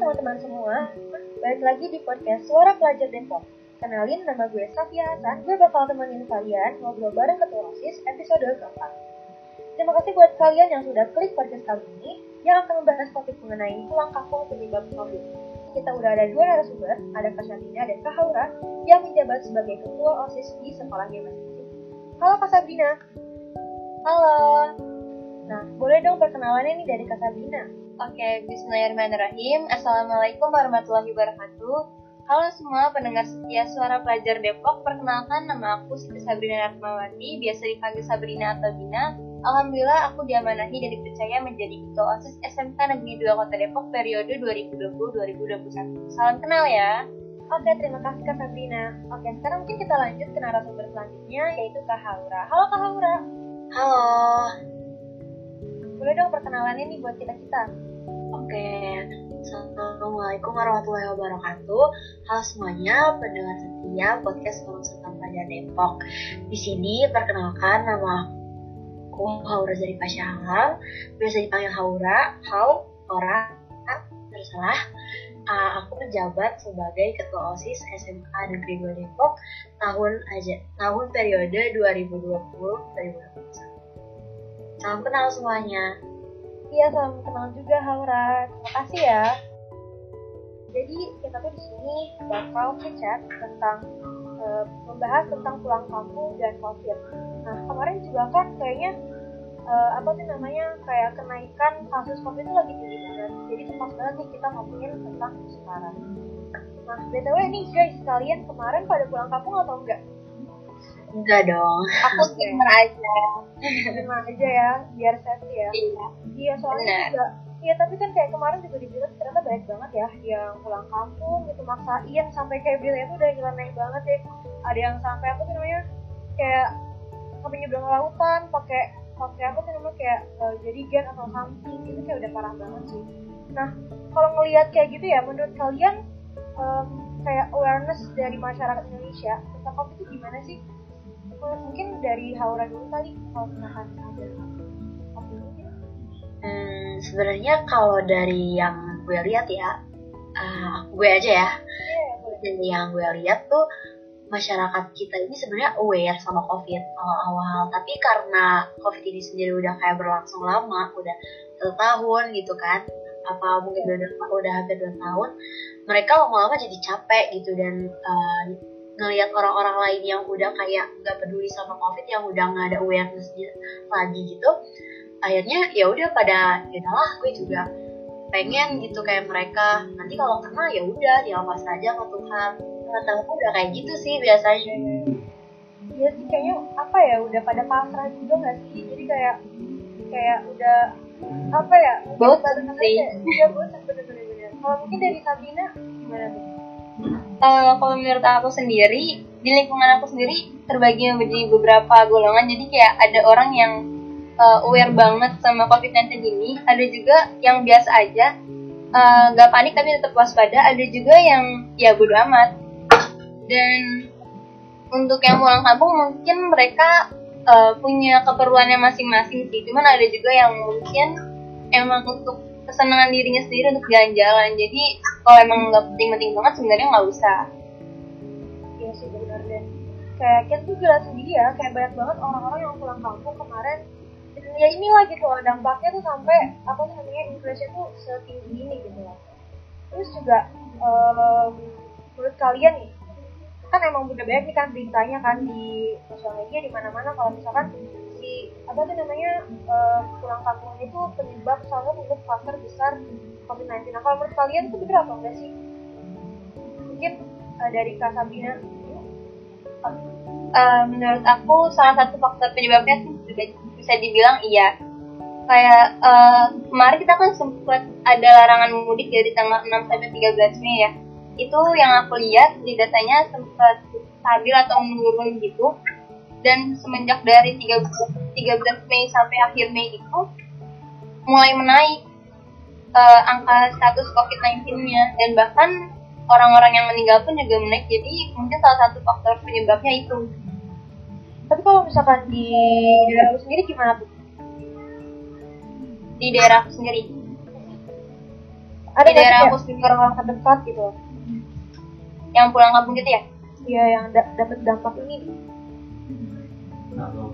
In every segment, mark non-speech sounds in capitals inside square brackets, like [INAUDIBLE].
teman-teman semua, balik lagi di podcast Suara Pelajar Depok. Kenalin nama gue Safia Hasan, gue bakal temenin kalian ngobrol bareng Ketua OSIS episode keempat. Terima kasih buat kalian yang sudah klik podcast kali ini yang akan membahas topik mengenai pulang kampung penyebab COVID. Kita udah ada dua narasumber, ada Kak dan Kak Haura yang menjabat sebagai Ketua OSIS di sekolahnya masing-masing. Halo Kak Sabrina. Halo. Nah, boleh dong perkenalannya nih dari Kak Sabrina. Oke, bismillahirrahmanirrahim. Assalamualaikum warahmatullahi wabarakatuh. Halo semua pendengar setia suara pelajar Depok. Perkenalkan nama aku Siti Sabrina Ratmawati, biasa dipanggil Sabrina atau Bina. Alhamdulillah aku diamanahi dan dipercaya menjadi ketua OSIS SMK Negeri 2 Kota Depok periode 2020-2021. Salam kenal ya. Oke, terima kasih Kak Sabrina. Oke, sekarang mungkin kita lanjut ke narasumber selanjutnya, yaitu Kak Haura. Halo Kak Haura. Halo. Boleh dong perkenalannya nih buat kita-kita. Oke, Assalamualaikum warahmatullahi wabarakatuh. Halo semuanya, pendengar setia podcast Forum Serta Pelajar Depok. Di sini perkenalkan nama aku Haura Zari Pasyahalam, biasa dipanggil Haura, Hau, Ora, terserah. Uh, aku menjabat sebagai Ketua OSIS SMK Negeri 2 Depok tahun aja tahun periode 2020-2021. Salam kenal semuanya. Iya, salam kenal juga Haura. Terima kasih ya. Jadi kita tuh di sini bakal chat tentang uh, membahas tentang pulang kampung dan COVID. Nah kemarin juga kan kayaknya uh, apa sih namanya kayak kenaikan kasus COVID itu lagi tinggi banget. Jadi pas banget nih kita ngomongin tentang sekarang. Nah btw nih guys, kalian kemarin pada pulang kampung atau enggak? Enggak dong. Aku streamer aja. Streamer aja ya, biar safety ya. Iya. Iya soalnya juga. Iya tapi kan kayak kemarin juga dibilang ternyata banyak banget ya yang pulang kampung gitu maksain sampai kayak bilangnya tuh udah nyeleneh banget ya. Ada yang sampai apa tuh namanya kayak sampai nyebrang lautan pakai pakai apa tuh namanya kayak uh, jerigen atau something itu kayak udah parah banget sih. Nah kalau ngelihat kayak gitu ya menurut kalian em, kayak awareness dari masyarakat Indonesia tentang COVID itu gimana sih? Mungkin dari Haura dulu kali kalau misalkan ada. Hmm, sebenarnya kalau dari yang gue lihat ya, uh, gue aja ya, Iya, boleh. dari yang gue lihat tuh masyarakat kita ini sebenarnya aware sama COVID awal-awal, tapi karena COVID ini sendiri udah kayak berlangsung lama, udah satu tahun gitu kan, apa mungkin udah udah hampir dua tahun, mereka lama-lama jadi capek gitu dan uh, ngelihat orang-orang lain yang udah kayak nggak peduli sama COVID, yang udah nggak ada awareness lagi gitu, akhirnya ya udah pada ya udahlah gue juga pengen gitu kayak mereka. Nanti kalau kena ya udah dilepas aja sama Tuhan. Kata aku udah kayak gitu sih biasanya. Iya sih kayaknya apa ya udah pada pasrah juga nggak sih? Jadi kayak kayak udah apa ya Bosan sih. iya bosan bener-bener. Bener. kalau mungkin dari Sabrina gimana tuh Eh, kalau menurut aku sendiri, di lingkungan aku sendiri terbagi menjadi beberapa golongan. Jadi kayak ada orang yang eh, aware banget sama COVID-19 ini, ada juga yang biasa aja, eh, nggak panik tapi tetap waspada. Ada juga yang ya bodo amat. Dan untuk yang pulang kampung mungkin mereka eh, punya keperluannya masing-masing sih. Cuman ada juga yang mungkin emang untuk kesenangan dirinya sendiri untuk jalan-jalan. Jadi kalau emang nggak penting-penting banget sebenarnya nggak usah. iya sih benar deh kayak kita tuh sendiri ya. Kayak banyak banget orang-orang yang pulang kampung kemarin. Dan ya inilah gitu loh dampaknya tuh sampai apa sih namanya inflasi tuh setinggi ini gitu loh. Terus juga em, menurut kalian nih kan emang udah banyak nih kan beritanya kan di sosial media di mana-mana. Kalau misalkan apa tuh namanya em, pulang kampung itu penyebab salah satu faktor besar COVID-19. Nah kalau menurut kalian itu benar apa enggak sih? Mungkin eh, dari Kak Sabrina Eh, menurut aku salah satu faktor penyebabnya sih juga bisa dibilang iya. Kayak eh, kemarin kita kan sempat ada larangan mudik dari tanggal 6 sampai 13 Mei ya. Itu yang aku lihat di datanya sempat stabil atau menurun gitu. Dan semenjak dari 13, 13 Mei sampai akhir Mei itu mulai menaik eh, angka status COVID-19-nya dan bahkan orang-orang yang meninggal pun juga menaik. Jadi mungkin salah satu faktor penyebabnya itu. Tapi kalau misalkan di daerah lu sendiri gimana tuh? di daerah aku sendiri? Ada Di daerah aku sendiri. orang-orang terdekat gitu? Yang pulang kampung gitu ya? Iya yang da- dapat dampak ini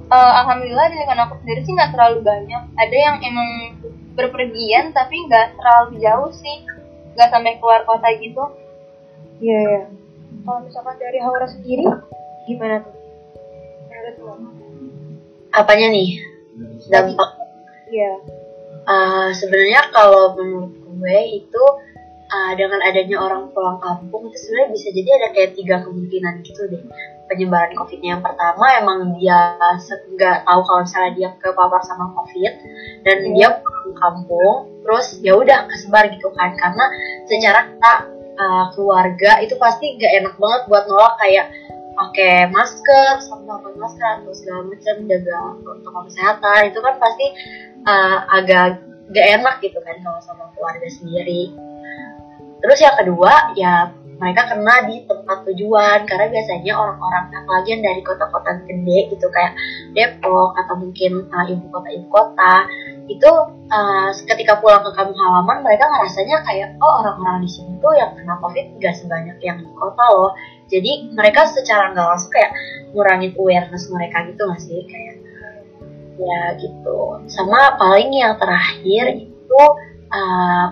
Eh, alhamdulillah di lingkungan aku sendiri sih nggak terlalu banyak. Ada yang emang berpergian tapi nggak terlalu jauh sih. Nggak sampai keluar kota gitu. Iya iya. Kalau misalkan dari Haura sendiri gimana tuh? Menurut lo apanya nih? Dampak. Iya. Uh, sebenarnya kalau menurut gue itu uh, dengan adanya orang pulang kampung itu sebenarnya bisa jadi ada kayak tiga kemungkinan gitu deh penyebaran covidnya yang pertama emang dia nggak tahu kalau misalnya dia kepapar sama covid dan Iya. dia pulang kampung terus ya udah kesebar gitu kan karena secara kita uh, keluarga itu pasti gak enak banget buat nolak kayak pakai masker sama pakai masker atau segala macam jaga protokol kesehatan itu kan pasti uh, agak gak enak gitu kan kalau sama keluarga sendiri terus yang kedua ya mereka kena di tempat tujuan karena biasanya orang-orang apalagi yang dari kota-kota gede gitu kayak Depok atau mungkin uh, ibu kota ibu kota itu uh, ketika pulang ke kampung halaman mereka ngerasanya kayak oh orang-orang di sini tuh yang kena covid gak sebanyak yang di kota loh. Jadi mereka secara nggak langsung kayak ngurangin awareness mereka gitu nggak sih? Kayak ya gitu. Sama paling yang terakhir itu uh,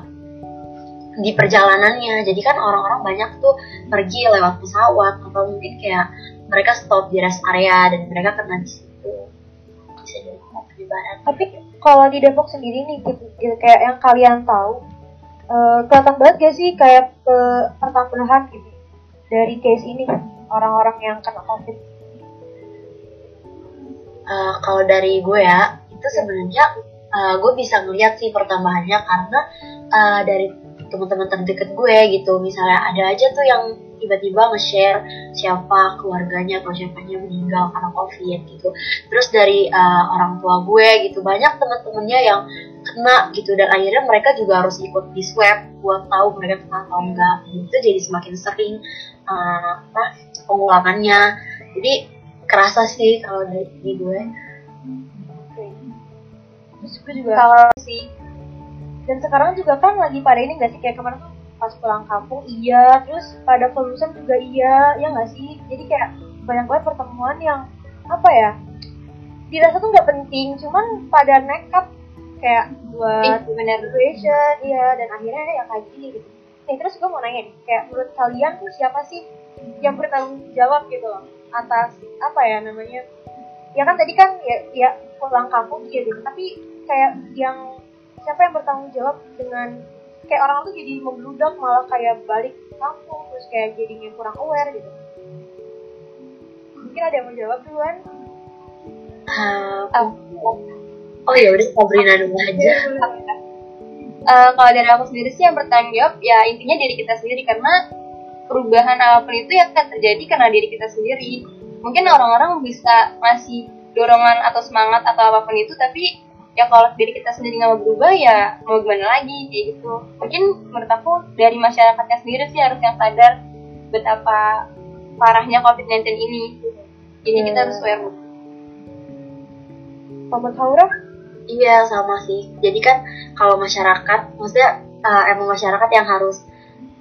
di perjalanannya. Jadi kan orang-orang banyak tuh pergi lewat pesawat atau mungkin kayak mereka stop di rest area dan mereka kena di situ. Bisa jadi penyebaran. Tapi kalau di Depok sendiri nih gitu, gitu, kayak yang kalian tahu eh, kelihatan banget gak sih kayak ke pertambahan gitu dari case ini orang-orang yang kena covid? Uh, kalau dari gue ya itu sebenarnya uh, gue bisa ngeliat sih pertambahannya karena uh, dari teman-teman terdekat gue gitu. Misalnya ada aja tuh yang tiba-tiba nge-share siapa keluarganya atau siapanya meninggal karena covid gitu. Terus dari uh, orang tua gue gitu banyak teman-temannya yang kena gitu. Dan akhirnya mereka juga harus ikut di swab buat tahu mereka kena atau enggak. Itu jadi semakin sering uh, apa pengulangannya. Jadi kerasa sih kalau dari di gue. Terus gue juga kalau sih dan sekarang juga kan lagi pada ini gak sih? Kayak kemarin tuh pas pulang kampung iya. Terus pada kelulusan juga iya ya nggak sih? Jadi kayak banyak banget pertemuan yang apa ya dirasa tuh nggak penting. Cuman pada nekat kayak buat eh, bener graduation iya dan akhirnya ya kayak gini gitu. Nih terus gue mau nanya nih kayak menurut kalian tuh siapa sih yang bertanggung jawab gitu loh atas apa ya namanya? Ya kan tadi kan ya, ya pulang kampung iya gitu. Tapi kayak yang siapa yang bertanggung jawab dengan kayak orang tuh jadi membludak malah kayak balik kampung terus kayak jadinya kurang aware gitu. Mungkin ada yang mau jawab duluan? Uh, Oh. oh ya udah Sabrina dulu aja. Eh, kalau dari aku sendiri sih yang bertanggung jawab ya intinya diri kita sendiri karena perubahan apa pun itu ya akan terjadi karena diri kita sendiri. Mungkin orang-orang bisa ngasih dorongan atau semangat atau apa pun itu tapi ya kalau diri kita sendiri nggak mau berubah ya mau gimana lagi kayak gitu. Mungkin menurut aku dari masyarakatnya sendiri sih harus yang sadar betapa parahnya COVID-19 ini. Jadi kita harus aware. Paman Haura Iya sama sih. Jadi kan kalau masyarakat, maksudnya uh, emang masyarakat yang harus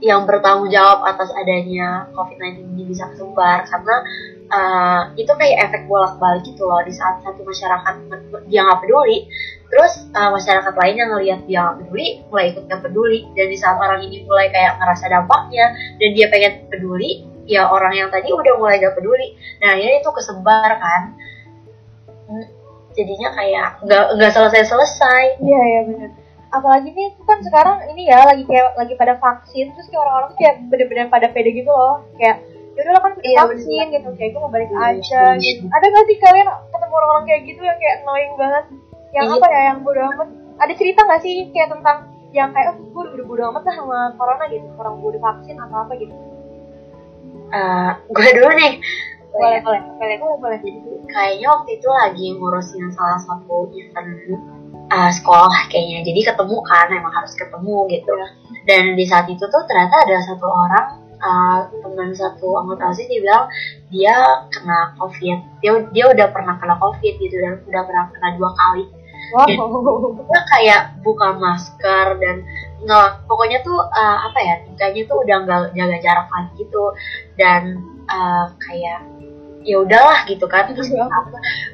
yang bertanggung jawab atas adanya COVID-19 ini bisa kesebar karena uh, itu kayak efek bolak-balik gitu loh di saat satu masyarakat dia nggak peduli, terus uh, masyarakat lain yang ngelihat dia nggak peduli mulai ikut nggak peduli. Dan di saat orang ini mulai kayak ngerasa dampaknya dan dia pengen peduli, ya orang yang tadi udah mulai gak peduli, nah akhirnya itu kesebar kan. Hmm, jadinya kayak nggak nggak selesai selesai Iya ya benar. Apalagi nih kan sekarang ini ya lagi kayak lagi pada vaksin terus kayak orang-orang tuh kayak bener-bener pada pede gitu loh. Kayak yaudah lah kan Iya, vaksin gitu kayak gue mau balik Iya, aja gitu. Ada gak sih kalian ketemu orang-orang kayak gitu yang kayak annoying banget? Yang Iya. apa ya yang bodo amat? Ada cerita gak sih kayak tentang yang kayak oh gue udah bodo amat lah sama corona gitu orang gue udah vaksin atau apa gitu? Eh, gue dulu nih Boleh boleh boleh boleh boleh. kayaknya waktu itu lagi ngurusin salah satu event uh, sekolah kayaknya jadi ketemu kan emang harus ketemu gitu dan di saat itu tuh ternyata ada satu orang uh, teman satu anggota osis dia bilang dia kena covid. Dia dia udah pernah kena covid gitu dan udah pernah kena dua kali. Wow. Dia kayak buka masker dan nggak pokoknya tuh uh, apa ya tingkahnya tuh udah nggak jaga jarak lagi gitu. Dan uh, kayak ya udahlah gitu kan. Terus [LAUGHS] Iya.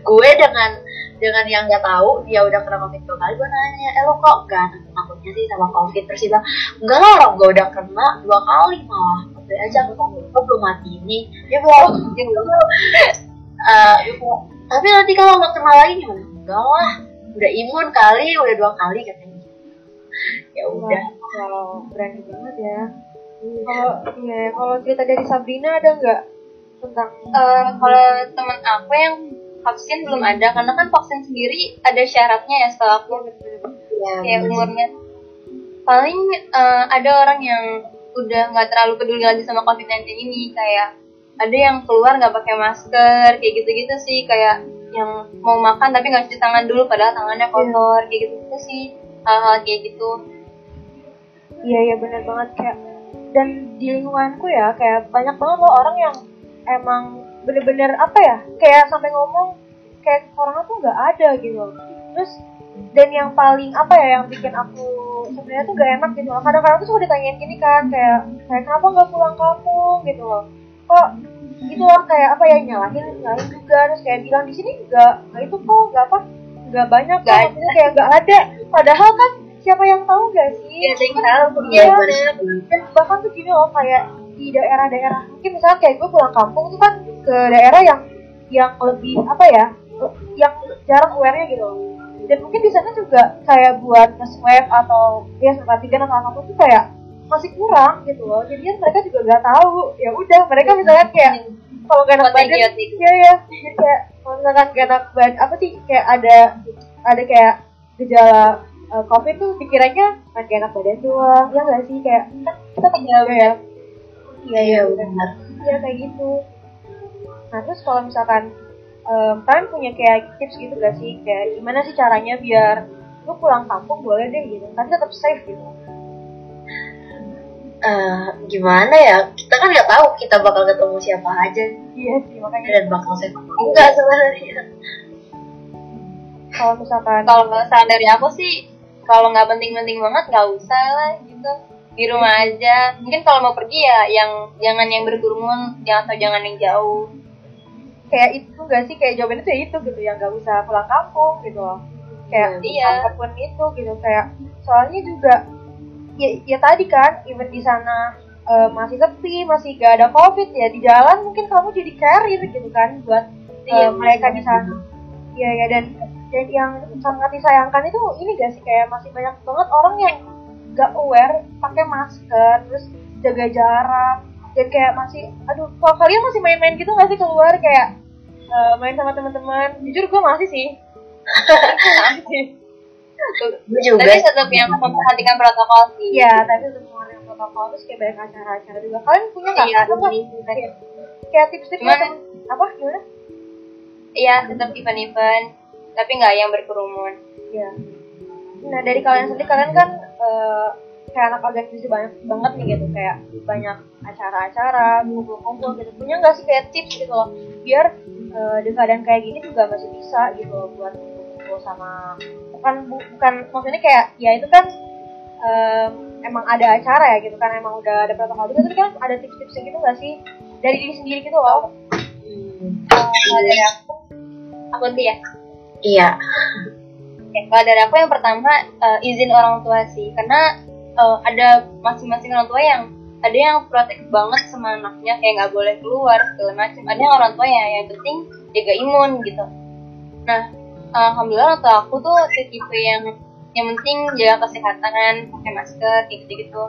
gue dengan dengan yang nggak tahu dia udah kena covid dua kali gue nanya eh lo kok gak takutnya sih sama covid? Terus dia bilang enggak lah orang gue udah kena dua kali malah udah aja kok gue belum mati ini. Dia Eh, dia bilang, tapi nanti kalau nggak kena lagi gimana? Enggak lah. Udah imun kali udah dua kali katanya. Ya udah. Wow berani banget ya. Kalau iya kalau cerita dari Sabrina ada nggak tentang Eh, kalau teman aku yang vaksin belum ada karena kan vaksin sendiri ada syaratnya ya setelah aku. Ya, kayak umurnya. Paling eh, ada orang yang udah nggak terlalu peduli lagi sama covid-19 ini kayak ada yang keluar nggak pakai masker kayak gitu-gitu sih kayak yang mau makan tapi nggak cuci tangan dulu padahal tangannya kotor kayak gitu-gitu sih hal-hal kayak gitu. Iya iya benar banget kayak dan di lingkunganku ya kayak banyak banget loh orang yang emang bener-bener apa ya kayak sampai ngomong kayak corona tuh nggak ada gitu. Terus dan yang paling apa ya yang bikin aku sebenarnya tuh gak enak gitu loh. Kadang-kadang tuh suka ditanyain gini kan kayak kayak kenapa nggak pulang kampung? gitu loh. Kok gitu loh kayak apa ya nyalahin nyalahin juga. Terus kayak bilang di sini nggak nggak itu kok nggak apa nggak banyak kok. Maksudnya kayak nggak ada. Padahal kan siapa yang tahu nggak sih? Tahu. Iya, Iya, bener. dan bahkan tuh gini loh kayak di daerah-daerah mungkin misalnya kayak gue pulang kampung tuh kan ke daerah yang yang lebih apa ya yang jarang awarenya gitu loh dan mungkin di sana juga kayak buat nge-swab atau ya antigen atau apa tuh kayak masih kurang gitu loh. Jadi mereka juga nggak tahu. Ya udah mereka misalnya kayak kalau gak enak badan iya ya jadi kayak kalau misalkan gak enak badan apa sih kayak ada ada kayak gejala uh, covid tuh pikirannya kan gak enak badan doang. Ya nggak sih? Kayak kan kita tinggal ya. iya iya Iya, benar benar. iya kayak gitu. Nah terus kalau misalkan em, kalian punya kayak tips gitu gak sih? Kayak gimana sih caranya biar lu pulang kampung boleh deh gitu tapi tetap safe gitu. Eh, gimana ya? Kita kan nggak tahu kita bakal ketemu siapa aja. Iya sih makanya. Dan bakal saya enggak sebenarnya. Kalau misalkan kalau saran dari aku sih kalau nggak penting-penting banget nggak usah lah gitu. Di rumah aja. Mungkin kalau mau pergi ya yang jangan yang berkerumun yang atau jangan yang jauh kayak itu gak sih? Kayak jawabannya tuh ya itu gitu yang gak usah pulang kampung gitu loh. Kayak Iya. apa pun itu gitu kayak soalnya juga ya, ya tadi kan even di sana eh, masih sepi masih gak ada covid ya di jalan mungkin kamu jadi carrier gitu kan buat eh, Iya, mereka di sana. Iya ya dan dan yang sangat disayangkan itu ini gak sih? Kayak masih banyak banget orang yang gak aware pakai masker terus jaga jarak dan kayak masih aduh kalau kalian masih main-main gitu gak sih keluar kayak eh, main sama teman-teman jujur gue masih sih [LAUGHS] juga tapi tetap yang memperhatikan protokol sih Iya, tapi untuk mengeluarkan protokol terus kayak banyak acara-acara juga. Kalian punya nggak? Iya, nggak? ini. Kayak- Kayak tips-tips Cuman- atau apa gimana? iya tetap event-event tapi nggak yang berkerumun Iya. Nah dari kalian sendiri kalian kan eh, kayak anak organisasi banyak banget nih gitu kayak banyak acara-acara, kumpul-kumpul gitu. Punya nggak sih kayak tips gitu loh biar eh, di keadaan kayak gini juga masih bisa gitu loh buat kumpul sama bukan bu- bukan maksudnya kayak ya itu kan em, emang ada acara ya gitu kan emang udah ada protokol juga tapi kan ada tips-tipsnya gitu nggak sih? Dari diri sendiri gitu loh. Hmm, kalau dari aku aku tuh ya. Iya. Ya, kalau dari aku yang pertama eh, izin orang tua sih, karena eh, ada masing-masing orang tua yang ada yang protek banget sama anaknya kayak nggak boleh keluar segala macam. Ada yang orang tua yang yang penting jaga imun gitu. Nah, alhamdulillah orang tua aku tuh tipe yang yang penting jaga kesehatan, pakai masker kayak gitu-gitu.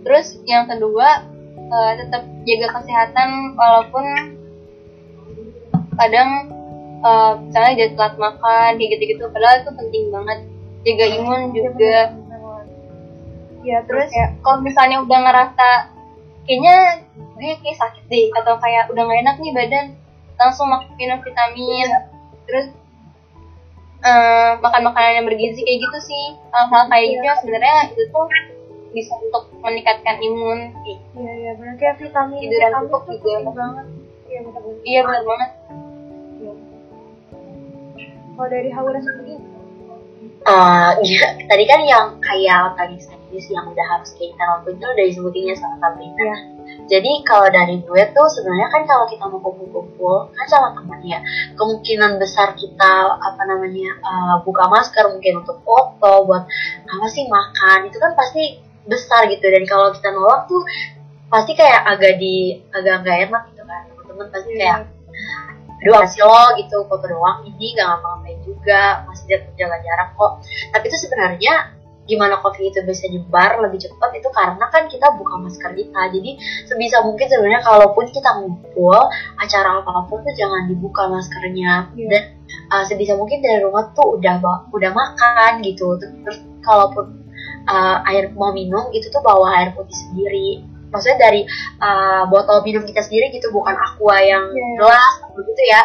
Terus yang kedua eh, tetap jaga kesehatan walaupun kadang eh, misalnya dia telat makan kayak gitu-gitu padahal itu penting banget jaga imun juga Iya terus terus? kayak kalau misalnya udah ngerasa kayaknya gue kayak sakit deh atau kayak udah gak enak nih badan langsung makan minum vitamin terus eh, makan makanan yang bergizi kayak gitu sih. Hal-hal kayak gitu yang sebenarnya itu tuh bisa untuk meningkatkan imun Iya iya benar kayak vitamin Tiduran vitamin cukup tuh juga. banget. Iya benar iya benar banget. Kalau dari Haura sendiri, uh, ya, tadi kan yang kayak teknis-teknis yang udah harus kita lakuin itu udah disebutinnya sama Sabrina. Iya. Jadi kalau dari gue tuh sebenarnya kan kalau kita mau kumpul-kumpul kan sama teman ya, kemungkinan besar kita apa namanya uh, buka masker mungkin untuk foto buat apa sih makan itu kan pasti besar gitu. Dan kalau kita nolak tuh pasti kayak agak di agak nggak enak gitu kan. Teman-teman pasti kayak aduh masih lo? gitu foto doang. Ini gak ngapa-ngapain juga masih jaga jarak kok. Tapi itu sebenarnya gimana covid itu bisa nyebar lebih cepat itu karena kan kita buka masker kita. Jadi sebisa mungkin sebenarnya kalaupun kita ngumpul acara apa pun tuh jangan dibuka maskernya. Iya. dan uh, sebisa mungkin dari rumah tuh udah udah makan gitu. Terus kalaupun uh, air mau minum itu tuh bawa air putih sendiri. Maksudnya dari uh, botol minum kita sendiri gitu bukan aqua yang Iya. gelas begitu ya.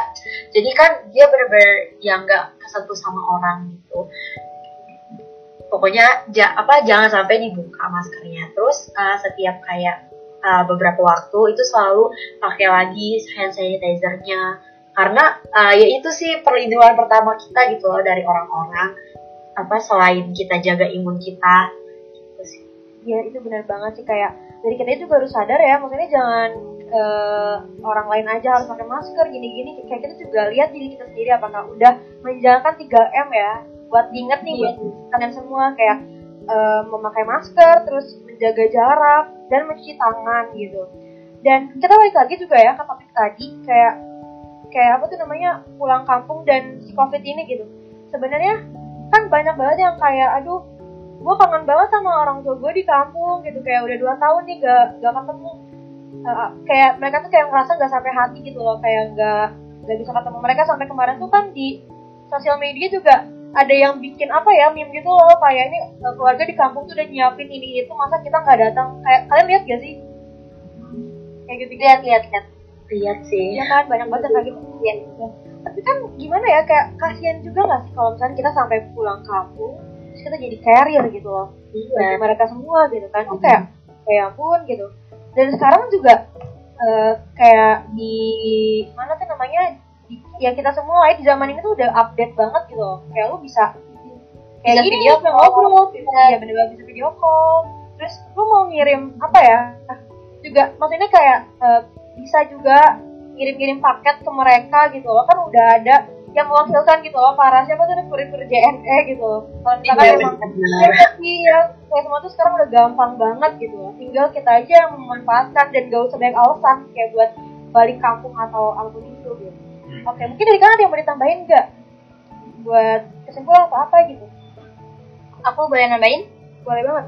Jadi kan dia bener-bener yang nggak kesentuh sama orang gitu pokoknya ja, apa jangan sampai dibuka maskernya. Terus uh, setiap kayak uh, beberapa waktu itu selalu pakai lagi hand sanitizer-nya. Karena uh, ya itu sih perlindungan pertama kita gitu loh dari orang-orang. Apa selain kita jaga imun kita. Gitu sih. ya itu benar banget sih. Kayak dari kita juga harus sadar ya maksudnya jangan ke orang lain aja harus pakai masker gini-gini. Kayak kita juga lihat diri kita sendiri apakah udah menjalankan 3M ya buat diinget nih Iya. buat kalian semua kayak eh, memakai masker terus menjaga jarak dan mencuci tangan gitu. Dan kita balik lagi juga ya ke topik tadi kayak kayak apa tuh namanya pulang kampung dan si covid ini gitu. Sebenarnya kan banyak banget yang kayak aduh gue kangen banget sama orang tua gue di kampung gitu. Kayak udah dua tahun nih gak gak ketemu. Eh, kayak mereka tuh kayak ngerasa gak sampai hati gitu loh kayak gak gak bisa ketemu. Mereka sampai kemarin tuh kan di sosial media juga ada yang bikin apa ya meme gitu loh kayak ini eh, keluarga di kampung tuh udah nyiapin ini itu masa kita nggak datang? Kayak kalian lihat gak sih? Kayak gitu lihat lihat lihat. Lihat sih. Iya kan banyak banget yang kayak gitu. Iya. Ya. tapi kan gimana ya kayak kasihan juga gak sih kalau misalnya kita sampai pulang kampung terus kita jadi carrier gitu loh. Bagi iya mereka semua gitu kan. Tuh kayak kayak ampun gitu. Dan sekarang juga eh, kayak di mana tuh namanya ya kita semua ya, di zaman ini tuh udah update banget gitu loh kayak lu bisa kayak Bisa gini video call. ngobrol bisa ya bener-bener bisa video call terus lu mau ngirim apa ya juga maksudnya kayak eh, bisa juga ngirim-ngirim paket ke mereka gitu loh kan udah ada yang mewakilkan gitu loh para siapa tuh kurir-kurir JNE gitu loh kalau misalkan Iya, emang benar. Iya, kayak semua tuh sekarang udah gampang banget gitu loh. Tinggal kita aja yang memanfaatkan dan gak usah banyak alasan kayak buat balik kampung atau apa pun itu gitu. Oke, mungkin dari kalian ada yang mau ditambahin nggak? Buat kesimpulan atau apa gitu? aku boleh nambahin Boleh banget.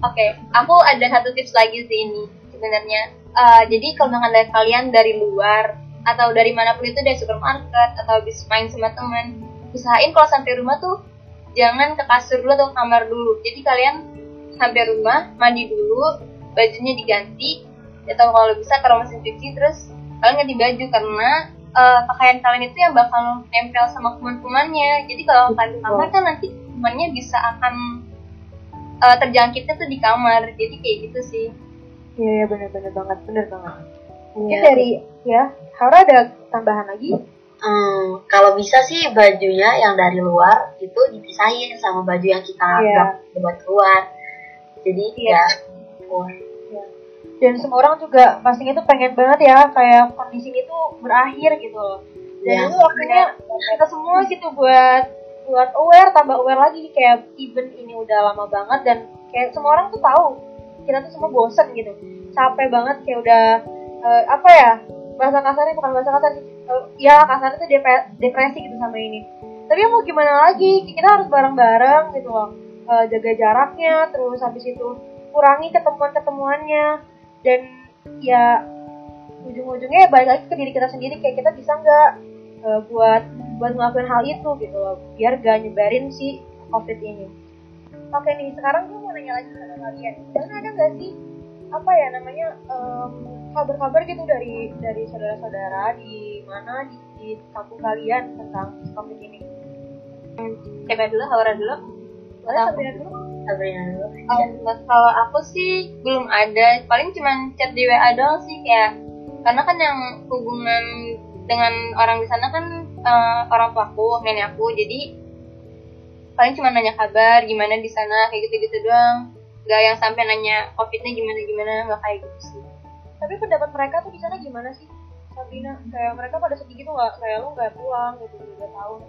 Oke, aku ada satu tips lagi sih ini sebenarnya. Eh, jadi kalau dari kalian dari luar atau dari mana pun itu dari supermarket atau habis main sama teman, usahain kalau sampai rumah tuh jangan ke kasur dulu atau ke kamar dulu. Jadi kalian sampai rumah mandi dulu, bajunya diganti, atau kalau bisa ke rumah mesin cuci terus kalian ganti baju karena eh, pakaian kalian itu yang bakal nempel sama kuman-kumannya. Jadi kalau kalian di kamar kan nanti kumannya bisa akan eh, terjangkitnya tuh di kamar. Jadi kayak gitu sih. Iya, iya bener-bener banget, bener banget. Mungkin Iya. dari ya, Haura ada tambahan lagi? Hmm, kalau bisa sih bajunya yang dari luar itu dipisahin sama baju yang kita nggak buat keluar. Jadi Iya. ya, oh, Dan semua orang juga pastinya tuh pengen banget ya kayak kondisi ini tuh berakhir gitu loh. Dan Iya. itu waktunya kita semua gitu buat buat aware, tambah aware lagi kayak event ini udah lama banget dan kayak semua orang tuh tahu kita tuh semua bosen gitu, capek banget kayak udah eh, apa ya bahasa kasarnya bukan bahasa kasar sih, eh, ya kasarnya tuh dep- depresi gitu sama ini. Tapi ya mau gimana lagi, kita harus bareng-bareng gitu loh, Eh, jaga jaraknya, terus habis itu kurangi ketemuan-ketemuannya dan ya ujung-ujungnya ya balik lagi ke diri kita sendiri kayak kita bisa nggak eh, buat buat ngelakuin hal itu gitu loh biar gak nyebarin si covid ini. Oke nih sekarang gue mau nanya lagi sama kalian. Dan ada nggak sih apa ya namanya em, kabar-kabar gitu dari dari saudara-saudara di mana di, di kampung kalian tentang covid ini? Siapa dulu, Haura dulu? boleh Sabrina dulu Um, kalau aku sih belum ada, paling cuman chat di WA doang sih kayak karena kan yang hubungan dengan orang di sana kan eh, orang tuaku, nenek aku, jadi paling cuma nanya kabar gimana di sana kayak gitu gitu doang. Nggak yang sampai nanya covidnya gimana gimana nggak kayak gitu sih. Tapi pendapat mereka tuh di sana gimana sih Sabrina? Kayak mereka pada sedih gitu nggak? Kayak lu nggak pulang gitu udah tahun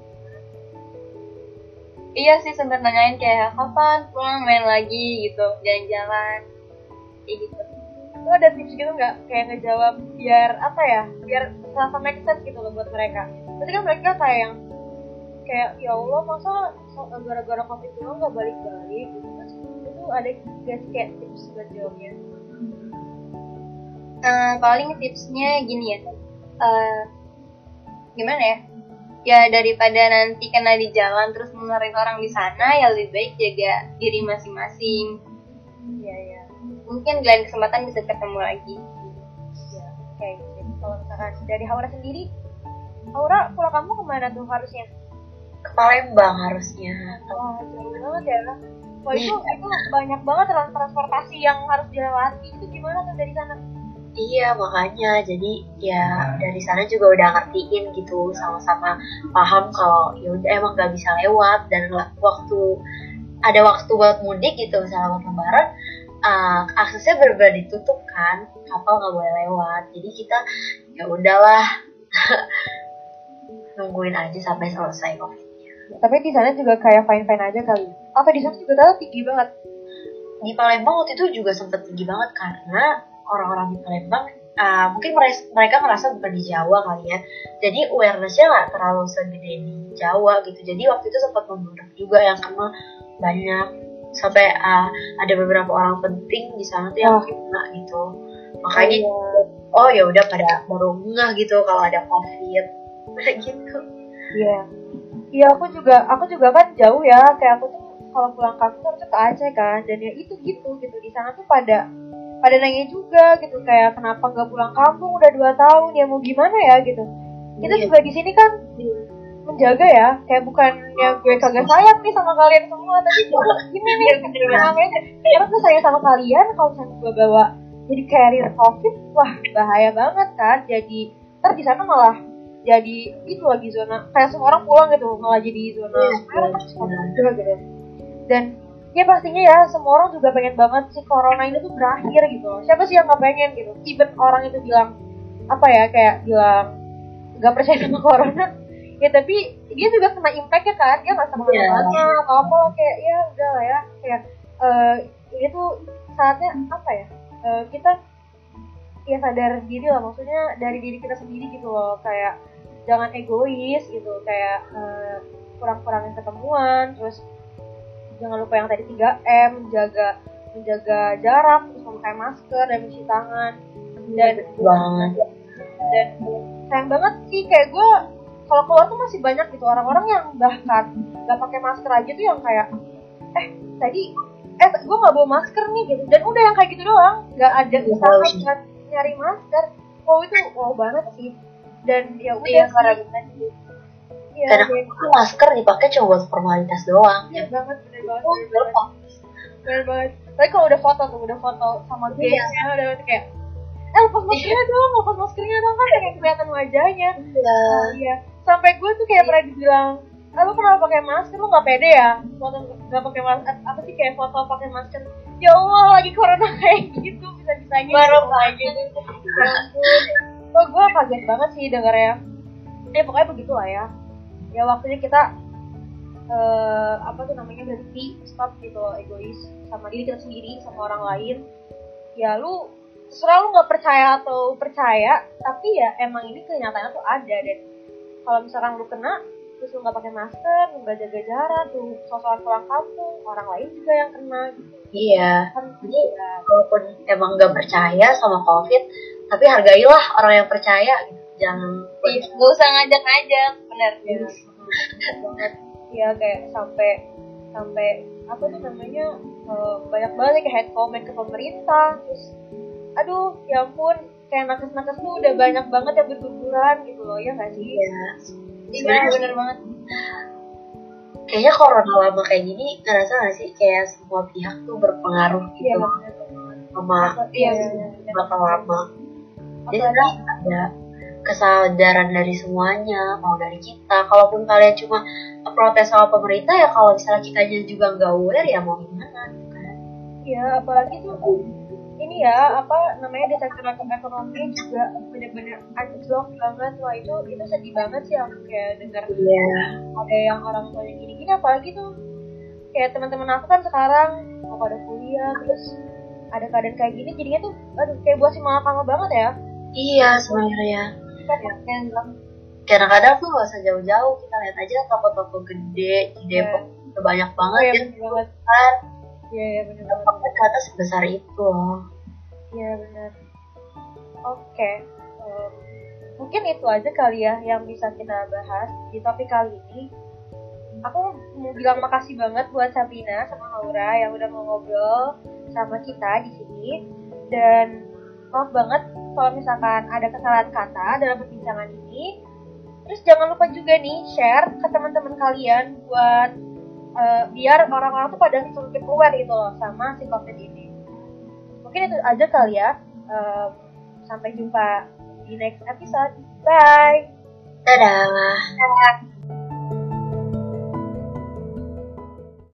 iya sih sempat nanyain kayak kapan pulang? Main lagi gitu jalan-jalan. Kayak gitu. Lu ada tips gitu nggak? Kayak ngejawab biar apa ya biar serasa make sense gitu loh buat mereka. Berarti kan mereka kayak yang kayak ya Allah masa gara-gara covid doang nggak balik-balik? Gitu Terus itu ada sih kayak tips buat jawabnya? Eh, paling tipsnya gini ya. Eh, gimana ya ya daripada nanti kena di jalan terus nularin orang di sana ya lebih baik jaga diri masing-masing. Iya iya. Mungkin lain kesempatan bisa ketemu lagi. Iya kayak gitu. Kalau misalkan dari Haura sendiri Haura pulang kamu ke mana tuh harusnya? Ke Palembang harusnya. Wah, jauh banget ya. Wah, itu, itu banyak banget trans- transportasi yang harus dilewati. Itu gimana tuh dari sana? Iya makanya. Jadi ya dari sana juga udah ngertiin gitu sama-sama paham kalau ya udah emang nggak bisa lewat. Dan waktu ada waktu buat mudik gitu misalnya buat lebaran uh, aksesnya benar-benar ditutup kan. Kapal nggak boleh lewat. Jadi kita ya udahlah [LAUGHS] nungguin aja sampai selesai covidnya. Tapi di sana juga kayak fine-fine aja kali. Apa di sana juga ternyata tinggi banget? di Palembang waktu itu juga sempet tinggi banget karena orang-orang di Palembang uh, mungkin mereka, ngerasa bukan di Jawa kali ya jadi awarenessnya nggak terlalu segede di Jawa gitu jadi waktu itu sempat membludak juga yang kena banyak sampai uh, ada beberapa orang penting di sana tuh yang Wah. kena gitu makanya oh ya udah pada baru ngeh gitu kalau ada covid [LAUGHS] gitu Iya. Iya, aku juga aku juga kan jauh ya. Kayak aku tuh kalau pulang kampung harusnya ke Aceh kan. Dan ya itu gitu gitu di sana tuh pada pada nanya juga gitu kayak kenapa nggak pulang kampung? Udah dua tahun ya mau gimana ya? Gitu. Kita Iya. juga di sini kan menjaga ya kayak bukannya gue kagak sayang nih sama kalian semua tapi [LAUGHS] gue gini nih? Namanya karena gue sayang sama kalian? Kalau misalnya gue bawa jadi carrier covid wah bahaya banget kan jadi ntar di sana malah jadi itu lagi zona kayak semua orang pulang gitu malah jadi zona Iya, merah gitu. Dan ya pastinya ya semua orang juga pengen banget si corona ini tuh berakhir gitu loh. Siapa sih yang nggak pengen gitu? Even orang itu bilang apa ya kayak bilang nggak percaya sama corona. [LAUGHS] Ya tapi dia juga kena impact ya kan dia nggak sama Iya. temannya atau apa kayak ya udah lah ya. Kayak eh ini tuh saatnya apa ya eh, kita ya sadar diri lah maksudnya dari diri kita sendiri gitu loh. Kayak jangan egois gitu kayak eh, kurang-kurangin ketemuan terus jangan lupa yang tadi 3M jaga menjaga jarak terus memakai masker dan mencuci tangan. Dan banget. dan sayang banget sih kayak gue kalau keluar tuh masih banyak gitu orang-orang yang bahkan nggak pakai masker aja tuh yang kayak eh tadi eh gue nggak bawa masker nih gitu. Dan udah yang kayak gitu doang. Nggak ada Iya, usaha buat nyari masker. Wow itu wow banget sih. Dan ya udah iya sih. Iya, kadang dan- tuh masker dipakai cuma buat formalitas doang Iya banget, bener banget, Oh, bener banget, bener banget. Tapi kalau udah foto tuh, udah foto sama Iya. guysnya, udah kayak, eh lepas maskernya dong, lepas maskernya dong kan kayak kelihatan wajahnya. Iya. Oh, iya. Sampai gue tuh kayak pernah dibilang, ah, lu kenapa pakai masker? Lu nggak pede ya? Foto nggak pakai masker? Apa sih kayak foto pakai masker? Ya Allah, lagi corona [LAUGHS] kayak gitu bisa bisanya. Baru kayak gitu. Ya gue kaget banget sih dengarnya. Ya pokoknya begitu lah ya. Ya waktunya kita eh apa tuh namanya berhenti stop gitu loh egois sama diri kita sendiri sama orang lain. Ya lu terserah lu nggak percaya atau percaya tapi ya emang ini kenyataannya tuh ada. Dan kalau misalkan lu kena terus lu nggak pakai masker lu nggak jaga jarak tuh sosokan pulang kampung orang lain juga yang kena gitu. Iya. Kan Jadi, ya, walaupun emang nggak percaya sama covid tapi hargailah orang yang percaya. Gitu. jangan Iya, nggak usah ngajak-ngajak bener ya banget ya kayak sampai sampai apa tuh namanya eh, banyak banget kayak head comment ke pemerintah terus aduh ya ampun kayak nakes-nakes tuh udah banyak banget yang berguguran gitu loh ya nggak sih? Ya iya sebenarnya bener banget. Kayaknya corona lama kayak gini ngerasa gak sih kayak semua pihak tuh berpengaruh iya gitu banget. sama Iya, iya, iya. lama jadi ada kesadaran dari semuanya mau dari kita. Kalaupun kalian cuma protes sama pemerintah ya kalau misalnya kita juga nggak aware ya mau gimana gitu kan? Iya, apalagi tuh ini ya apa namanya di sektor ekonomi juga bener-bener anjlok banget. Wah itu itu sedih banget sih aku kayak dengar iya. ada yang orang tua yang gini-gini. Apalagi tuh kayak teman-teman aku kan sekarang mau pada kuliah terus ada keadaan kayak gini jadinya tuh aduh kayak buat si kamu banget ya. Iya sebenarnya kan ya kadang-kadang tuh gak usah jauh-jauh kita lihat aja toko-toko gede di Depok udah banyak banget oh, iya ya bener banget. kan iya iya bener banget. dampaknya ternyata sebesar itu loh. Iya bener. Oke em, mungkin itu aja kali ya yang bisa kita bahas di topik kali ini. Aku mau bilang makasih banget buat Sabrina sama Laura yang udah mau ngobrol sama kita di sini. Dan maaf banget kalau misalkan ada kesalahan kata dalam perbincangan ini terus jangan lupa juga nih share ke teman-teman kalian buat eh, biar orang-orang tuh pada semakin aware gitu loh sama si covid ini. Mungkin itu aja kali ya. Em, sampai jumpa di next episode. Bye. Dadah. Dadah.